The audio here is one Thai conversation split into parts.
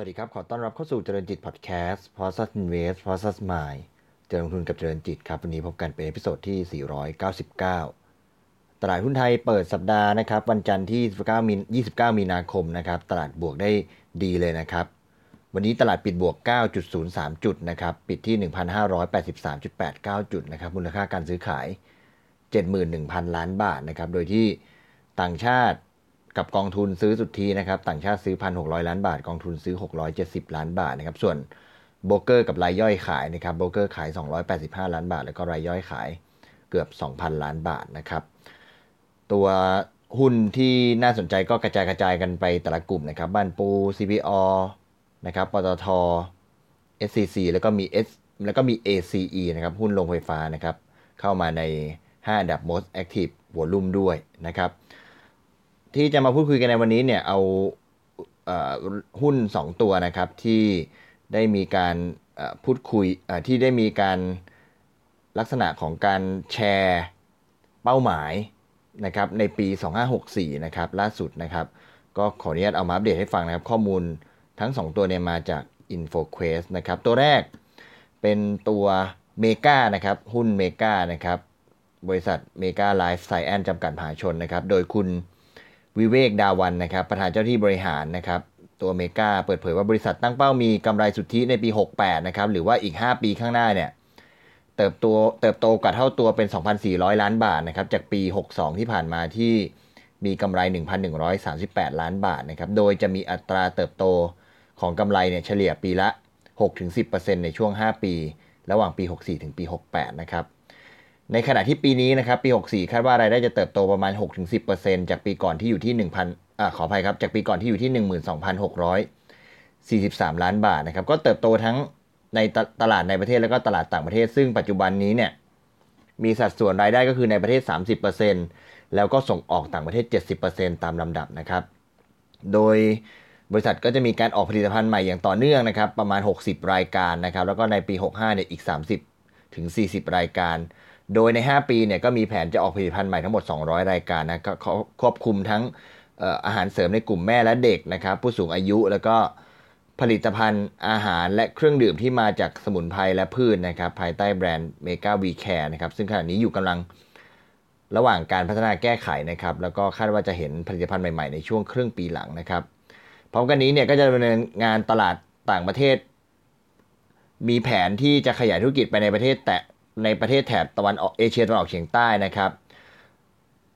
วัสดีครับ ขอต้อนรับเข้าสู่เจริญจิตพอดแคสต์ Process Invest Process Mind เจริญลงทุนกับเจริญจิตครับ วันนี้พบกันเป็น episode ที่ 499 ตลาดหุ้นไทยเปิดสัปดาห์นะครับ วันจันทร์ที่29มี29 มีนาคมนะครับ ตลาดบวกได้ดีเลยนะครับ วันนี้ตลาดปิดบวก 9.03 จุดนะครับ ปิดที่ 1,583.89 จุดนะครับ มูลค่าการซื้อขาย 71,000 ล้านบาทนะครับ โดยที่ต่างชาติ กับกองทุนซื้อสุทธินะครับ ต่างชาติซื้อ 1,600 ล้านบาท กองทุนซื้อ 670 ล้านบาทนะครับ ส่วนโบรกเกอร์กับรายย่อยขายนะครับโบรกเกอร์ขาย 285 ล้านบาท แล้วก็รายย่อยขายเกือบ 2,000 ล้านบาทนะครับ ตัวหุ้นที่น่าสนใจก็กระจายกระจายกันไปแต่ละกลุ่มนะครับ บ้านปู CPO นะครับ ปตท SCC แล้วก็มี S แล้วก็มี ACE นะครับ หุ้นโรงไฟฟ้านะครับ เข้ามาใน 5 อันดับ most active volume ด้วยนะครับ ที่จะมาพูดคุยกันในวันนี้เนี่ยเอาหุ้น 2 ตัวนะครับที่ได้มีการพูดคุยที่ได้มีการลักษณะของการแชร์เป้าหมายนะครับในปี 2564 นะครับล่าสุดนะครับ ก็ขออนุญาตเอามาอัปเดตให้ฟังนะครับ ข้อมูลทั้ง 2 ตัวเนี่ยมาจาก InfoQuest นะครับ ตัวแรกเป็นตัวเมกานะครับ หุ้นเมกานะครับ บริษัทเมกาไลฟ์ไซแอ็นซ์จำกัดมหาชนนะครับ โดยคุณ วิเวกดาวันนะครับประธานเจ้าหน้าที่บริหารนะครับตัวเมกาเปิดเผยว่าบริษัทตั้งเป้ามีกำไรสุทธิในปี 68 นะครับ หรือว่าอีก 5 ปีข้างหน้าเนี่ยเติบโตเติบโตกว่าเท่าตัวเป็น 2,400 ล้านบาทนะครับจากปี 62 ที่ผ่านมาที่มีกำไร 1,138 ล้านบาทนะครับโดยจะมีอัตราเติบโตของกำไรเนี่ยเฉลี่ยปีละ 6-10%ในช่วง 5 ปี ระหว่างปี 64 ถึงปี 68 นะครับ ในขณะที่ปีนี้นะครับปี 64 คาดว่ารายได้จะเติบโตประมาณ 6-10%จากปีก่อนที่อยู่ที่ 1,000อ่าขออภัยครับ จากปีก่อนที่อยู่ที่ 12,643 ล้านบาทนะครับ ก็เติบโตทั้งในตลาดในประเทศแล้วก็ตลาดต่างประเทศ ซึ่งปัจจุบันนี้เนี่ยมีสัดส่วนรายได้ก็คือในประเทศ 30%แล้วก็ส่งออกต่างประเทศ 70%ตามลำดับนะครับ โดยบริษัทก็จะมีการออกผลิตภัณฑ์ใหม่อย่างต่อเนื่องนะครับ ประมาณ 60 รายการนะครับ แล้วก็ในปี 65เนี่ยอีก 30 ถึง 40 รายการ โดยใน 5 ปีเนี่ยก็มีแผนจะออกผลิตภัณฑ์ใหม่ทั้งหมด 200 รายการนะครอบคลุมทั้งอาหารเสริมในกลุ่มแม่และเด็กนะครับ ผู้สูงอายุแล้วก็ผลิตภัณฑ์อาหารและเครื่องดื่มที่มาจากสมุนไพรและพืชนะครับ ภายใต้แบรนด์เมกาวีแคร์นะครับ ซึ่งขณะนี้อยู่กำลังระหว่างการพัฒนาแก้ไขนะครับ แล้วก็คาดว่าจะเห็นผลิตภัณฑ์ใหม่ ๆ ในช่วงครึ่งปีหลังนะครับพร้อมกันนี้เนี่ยก็จะดำเนินงานตลาดต่างประเทศ มีแผนที่จะขยายธุรกิจไปในประเทศ แต่ ในประเทศแถบตะวันออกเอเชียตะวันออกเฉียงใต้นะครับ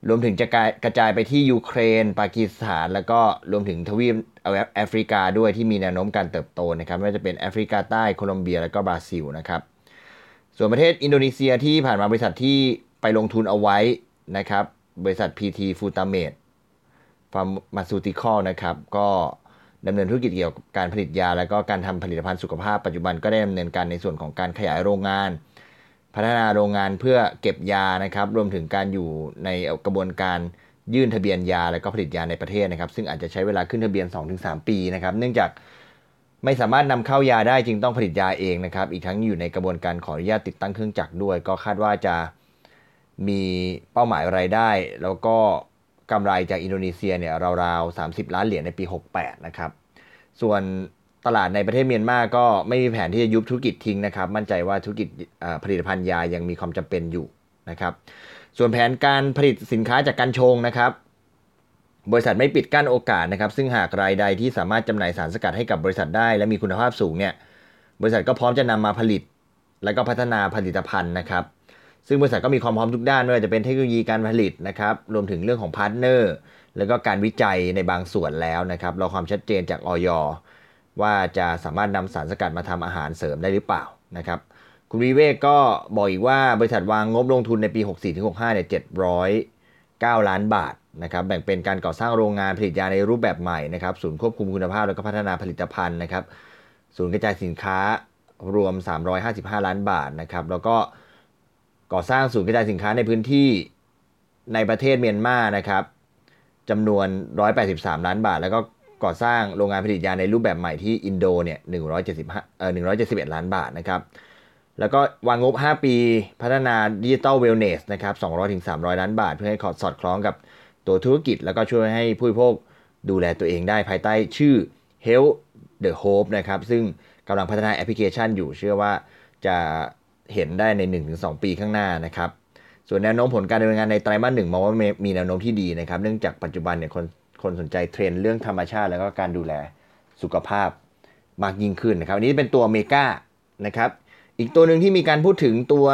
รวมถึงจะกระจายไปที่ยูเครน ปากีสถาน แล้วก็รวมถึงทวีปแอฟริกาด้วยที่มีแนวโน้มการเติบโตนะครับไม่ว่าจะเป็นแอฟริกาใต้โคลอมเบีย แล้วก็บราซิลนะครับ ส่วนประเทศอินโดนีเซียที่ผ่านมาบริษัทที่ไปลงทุนเอาไว้นะครับ บริษัท PT f u t a m e d Pharmaceutical นะครับ ก็ดำเนินธุรกิจเกี่ยวกับการผลิตยา และก็การทำผลิตภัณฑ์สุขภาพปัจจุบันก็ได้ดำเนินการในส่วนของการขยายโรงงาน พัฒนาโรงงานเพื่อเก็บยานะครับ รวมถึงการอยู่ในกระบวนการยื่นทะเบียนยาและก็ผลิตยาในประเทศนะครับ ซึ่งอาจจะใช้เวลาขึ้นทะเบียน 2-3 ปีนะครับ เนื่องจากไม่สามารถนำเข้ายาได้จึงต้องผลิตยาเองนะครับ อีกทั้งอยู่ในกระบวนการขออนุญาตติดตั้งเครื่องจักรด้วย ก็คาดว่าจะมีเป้าหมายรายได้ แล้วก็กำไรจากอินโดนีเซียเนี่ยราวๆ30 ล้านเหรียญในปี 68 นะครับ ส่วน ตลาดในประเทศเมียนมาก็ไม่มีแผนที่จะยุบธุรกิจทิ้งนะครับ มั่นใจว่าธุรกิจผลิตภัณฑ์ยายังมีความจำเป็นอยู่นะครับ ส่วนแผนการผลิตสินค้าจากการชงนะครับ บริษัทไม่ปิดกั้นโอกาสนะครับ ซึ่งหากรายใดที่สามารถจำหน่ายสารสกัดให้กับบริษัทได้ และมีคุณภาพสูงเนี่ยบริษัทก็พร้อมจะนำมาผลิต และก็พัฒนาผลิตภัณฑ์นะครับ ซึ่งบริษัทก็มีความพร้อมทุกด้านไม่ว่าจะเป็นเทคโนโลยีการผลิตนะครับ รวมถึงเรื่องของ partner แล้วก็การวิจัยในบางส่วนแล้วนะครับรอความชัดเจนจากอย. ว่าจะสามารถนำสารสกัดมาทำอาหารเสริมได้หรือเปล่านะครับคุณวิเวกก็บอกอีกว่าบริษัทวางงบลงทุนในปี 64-65เนี่ย709 ล้านบาทนะครับแบ่งเป็นการก่อสร้างโรงงานผลิตยาในรูปแบบใหม่นะครับศูนย์ควบคุมคุณภาพแล้วก็พัฒนาผลิตภัณฑ์นะครับศูนย์กระจายสินค้ารวม 355 ล้านบาทนะครับแล้วก็ก่อสร้างศูนย์กระจายสินค้าในพื้นที่ในประเทศเมียนมานะครับจำนวน 183 ล้านบาท แล้วก็ ก่อสร้างโรงงานผลิตยาในรูปแบบใหม่ที่อินโดเนี่ย175เอ่อ171ล้านบาทนะครับ แล้วก็วางงบ 5 ปีพัฒนา digital wellness นะครับ200ถึง300ล้านบาท เพื่อให้ขอดสอดคล้องกับตัวธุรกิจ แล้วก็ช่วยให้ผู้บริโภคดูแลตัวเองได้ภายใต้ชื่อ Health The Hope นะครับ ซึ่งกำลังพัฒนาแอปพลิเคชันอยู่เชื่อว่าจะเห็นได้ใน 1-2 ปีข้างหน้านะครับ ส่วนแนวโน้มผลการดำเนินงานในไตรมาสหนึ่งมองว่ามีแนวโน้มที่ดีนะครับ เนื่องจากปัจจุบันเนี่ยคน คนสนใจเทรนด์เรื่องธรรมชาติ แล้วก็การดูแลสุขภาพมากยิ่งขึ้นนะครับอันนี้เป็นตัวเมกานะครับ อีกตัวหนึ่งที่มีการพูดถึงตัว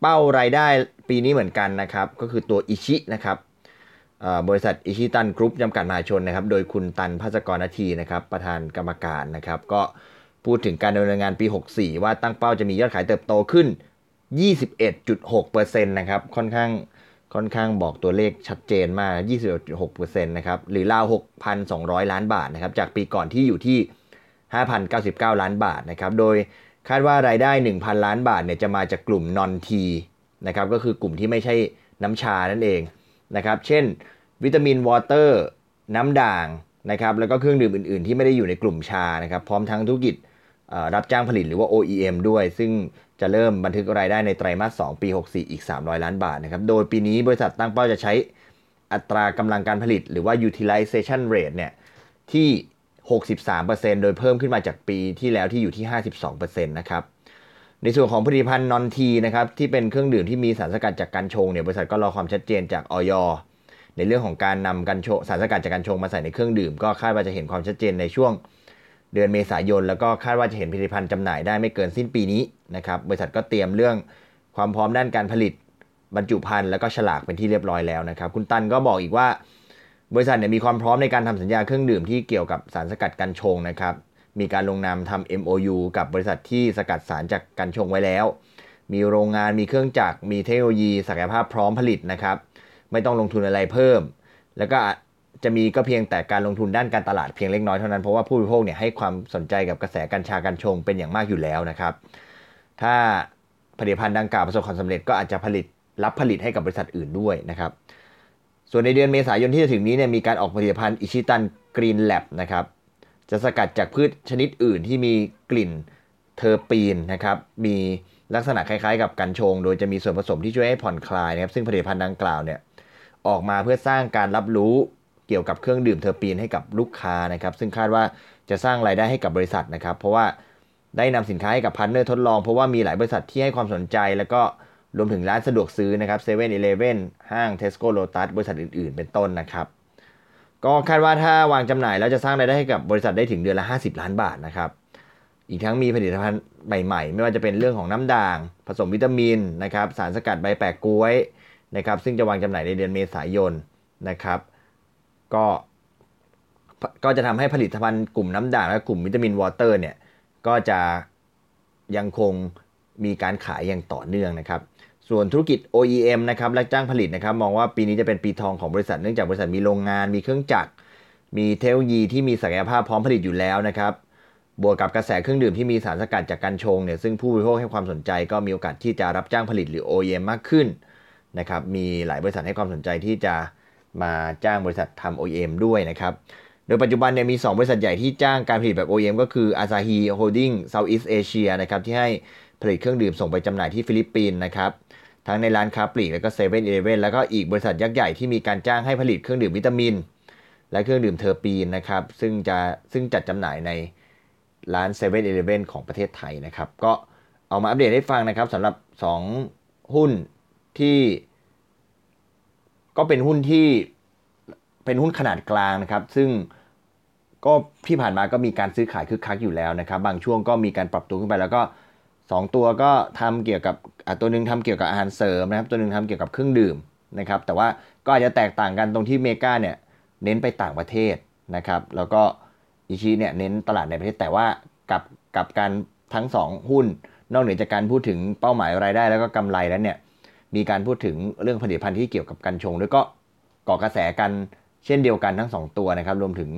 เป้ารายได้ปีนี้เหมือนกันนะครับ ก็คือตัวอิชินะครับบริษัทอิชิตันกรุ๊ปจำกัดมหาชนนะครับ โดยคุณตันพัศกรนาทีนะครับ ประธานกรรมการนะครับ ก็พูดถึงการดำเนินงานปี 64 ว่าตั้งเป้าจะมียอดขายเติบโตขึ้น 21.6%นะครับ ค่อนข้าง ค่อนข้างบอกตัวเลขชัดเจนมาก 26%นะครับ หรือราว 6,200 ล้านบาทนะครับ จากปีก่อนที่อยู่ที่ 5,099 ล้านบาทนะครับ โดยคาดว่ารายได้ 1,000 ล้านบาทเนี่ยจะมาจากกลุ่มนอนทีนะครับ ก็คือกลุ่มที่ไม่ใช่น้ำชานั่นเองนะครับ เช่น วิตามินวอเตอร์ น้ำด่างนะครับ แล้วก็เครื่องดื่มอื่น ๆ ที่ไม่ได้อยู่ในกลุ่มชานะครับ พร้อมทั้งธุรกิจรับจ้างผลิตหรือว่า OEM ด้วย ซึ่ง จะเริ่มบันทึกรายได้ในไตรมาส 2 ปี 64 อีก 300 ล้านบาทนะครับ โดยปีนี้บริษัทตั้งเป้าจะใช้อัตรากำลังการผลิตหรือว่า utilization rate เนี่ยที่ 63%โดยเพิ่มขึ้นมาจากปีที่แล้วที่อยู่ที่ 52%นะครับ ในส่วนของผลิตภัณฑ์นอนทีนะครับที่เป็นเครื่องดื่มที่มีสารสกัดจากกัญชงเนี่ยบริษัทก็รอความชัดเจนจากออยในเรื่องของการนำกัญชงสารสกัดจากกัญชงมาใส่ในเครื่องดื่ม ก็คาดว่าจะเห็นความชัดเจนในช่วง เดือนเมษายน แล้วก็คาดว่าจะเห็นผลิตภัณฑ์จำหน่ายได้ไม่เกินสิ้นปีนี้นะครับบริษัทก็เตรียมเรื่องความพร้อมด้านการผลิตบรรจุภัณฑ์แล้วก็ฉลากเป็นที่เรียบร้อยแล้วนะครับ คุณตันก็บอกอีกว่า บริษัทเนี่ยมีความพร้อมในการทำสัญญาเครื่องดื่มที่เกี่ยวกับสารสกัดกัญชงนะครับ มีการลงนามทำ MOU กับบริษัทที่สกัดสารจากกัญชงไว้แล้ว มีโรงงานมีเครื่องจักรมีเทคโนโลยีศักยภาพพร้อมผลิตนะครับ ไม่ต้องลงทุนอะไรเพิ่ม แล้วก็ จะมีก็เพียงแต่การลงทุนด้านการตลาดเพียงเล็กน้อยเท่านั้นเพราะว่าผู้บริโภคเนี่ยให้ความสนใจกับกระแสกัญชากัญชงเป็นอย่างมากอยู่แล้วนะครับ ถ้าผลิตภัณฑ์ดังกล่าวประสบความสำเร็จก็อาจจะผลิตรับผลิตให้กับบริษัทอื่นด้วยนะครับ ส่วนในเดือนเมษายนที่จะถึงนี้เนี่ยมีการออกผลิตภัณฑ์อิชิตันกรีนแลบนะครับจะสกัดจากพืชชนิดอื่นที่มีกลิ่นเทอร์ปีนนะครับมีลักษณะคล้ายๆ กับกัญชง โดยจะมีส่วนผสมที่ช่วยให้ผ่อนคลายนะครับซึ่งผลิตภัณฑ์ดังกล่าวเนี่ยออกมาเพื่อสร้างการรับรู้ เกี่ยวกับเครื่องดื่มเทอร์ปีนให้กับลูกค้านะครับ ซึ่งคาดว่าจะสร้างรายได้ให้กับบริษัทนะครับ เพราะว่าได้นำสินค้าให้กับ partner ทดลอง เพราะว่ามีหลายบริษัทที่ให้ความสนใจ แล้วก็รวมถึงร้านสะดวกซื้อนะครับเซเว่นอีเลฟเว่นห้างเทสโก้โลตัสบริษัทอื่นๆ เป็นต้นนะครับ ก็คาดว่าถ้าวางจำหน่ายแล้วจะสร้างรายได้ให้กับบริษัทได้ถึงเดือนละ 50 ล้านบาทนะครับ อีกทั้งมีผลิตภัณฑ์ใหม่ๆ ไม่ว่าจะเป็นเรื่องของน้ำด่าง ผสมวิตามินนะครับสารสกัดใบแปะก๊วยนะครับซึ่งจะวางจำหน่ายในเดือนเมษายนนะครับ ก็ ก็จะทำให้ผลิตภัณฑ์กลุ่มน้ำด่างและกลุ่มวิตามินวอเตอร์เนี่ย ก็จะยังคงมีการขายอย่างต่อเนื่องนะครับ ส่วนธุรกิจ OEM นะครับและจ้างผลิตนะครับ มองว่าปีนี้จะเป็นปีทองของบริษัทเนื่องจากบริษัทมีโรงงาน มีเครื่องจักร มีเทคโนโลยีที่มีศักยภาพพร้อมผลิตอยู่แล้วนะครับ บวกกับกระแสเครื่องดื่มที่มีสารสกัดจากกัญชงเนี่ยซึ่งผู้บริโภคให้ความสนใจ ก็มีโอกาสที่จะรับจ้างผลิตหรือ OEM มากขึ้นนะครับ มีหลายบริษัทให้ความสนใจที่จะ มาจ้างบริษัททำ OEM ด้วยนะครับ โดยปัจจุบันเนี่ยมี 2 บริษัทใหญ่ที่จ้างการผลิตแบบ OEM ก็คือ Asahi Holding Southeast Asia นะครับที่ให้ผลิตเครื่องดื่มส่งไปจำหน่ายที่ฟิลิปปินส์นะครับทั้งในร้านค้าปลีกแล้วก็เซเว่นอีเลฟเว่นแล้วก็อีกบริษัทยักษ์ใหญ่ที่มีการจ้างให้ผลิตเครื่องดื่มวิตามิน และเครื่องดื่มเทอร์ปีนนะครับซึ่งจะซึ่งจัดจำหน่ายในร้านเซเว่นอีเลฟเว่นของประเทศไทยนะครับก็เอามาอัปเดตให้ฟังนะครับสำหรับ 2 หุ้นที่ ก็เป็นหุ้นที่เป็นหุ้นขนาดกลางนะครับ ซึ่งก็ที่ผ่านมาก็มีการซื้อขายคึกคักอยู่แล้วนะครับ บางช่วงก็มีการปรับตัวขึ้นไปแล้วก็ 2 ตัวก็ทำเกี่ยวกับตัวหนึ่งทำเกี่ยวกับอาหารเสริมนะครับ ตัวหนึ่งทำเกี่ยวกับเครื่องดื่มนะครับ แต่ว่าก็อาจจะแตกต่างกันตรงที่เมกาเนี่ยเน้นไปต่างประเทศนะครับ แล้วก็อิชิเนี่ยเน้นตลาดในประเทศแต่ว่ากับกับการทั้ง 2 หุ้น นอกเหนือจากการพูดถึงเป้าหมายรายได้แล้วก็กำไรแล้วเนี่ย มีการพูดถึงเรื่องผลิตภัณฑ์ที่เกี่ยวกับกัญชง ด้วยก็ก่อกระแสกันเช่นเดียวกันทั้ง 2 ตัวนะครับ รวมถึง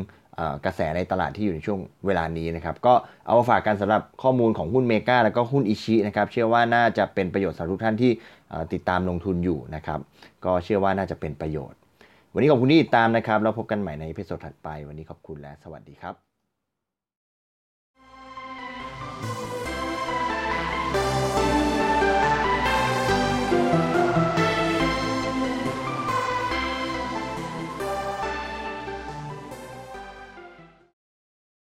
กระแสในตลาดที่อยู่ในช่วงเวลานี้นะครับ ก็เอาฝากกันสำหรับข้อมูลของหุ้นเมกาแล้วก็หุ้นอิชินะครับ เชื่อว่าน่าจะเป็นประโยชน์สำหรับทุกท่านที่ติดตามลงทุนอยู่นะครับ ก็เชื่อว่าน่าจะเป็นประโยชน์ วันนี้ขอบคุณที่ติดตามนะครับ แล้วพบกันใหม่ในพิโซดถัดไป วันนี้ขอบคุณและสวัสดีครับ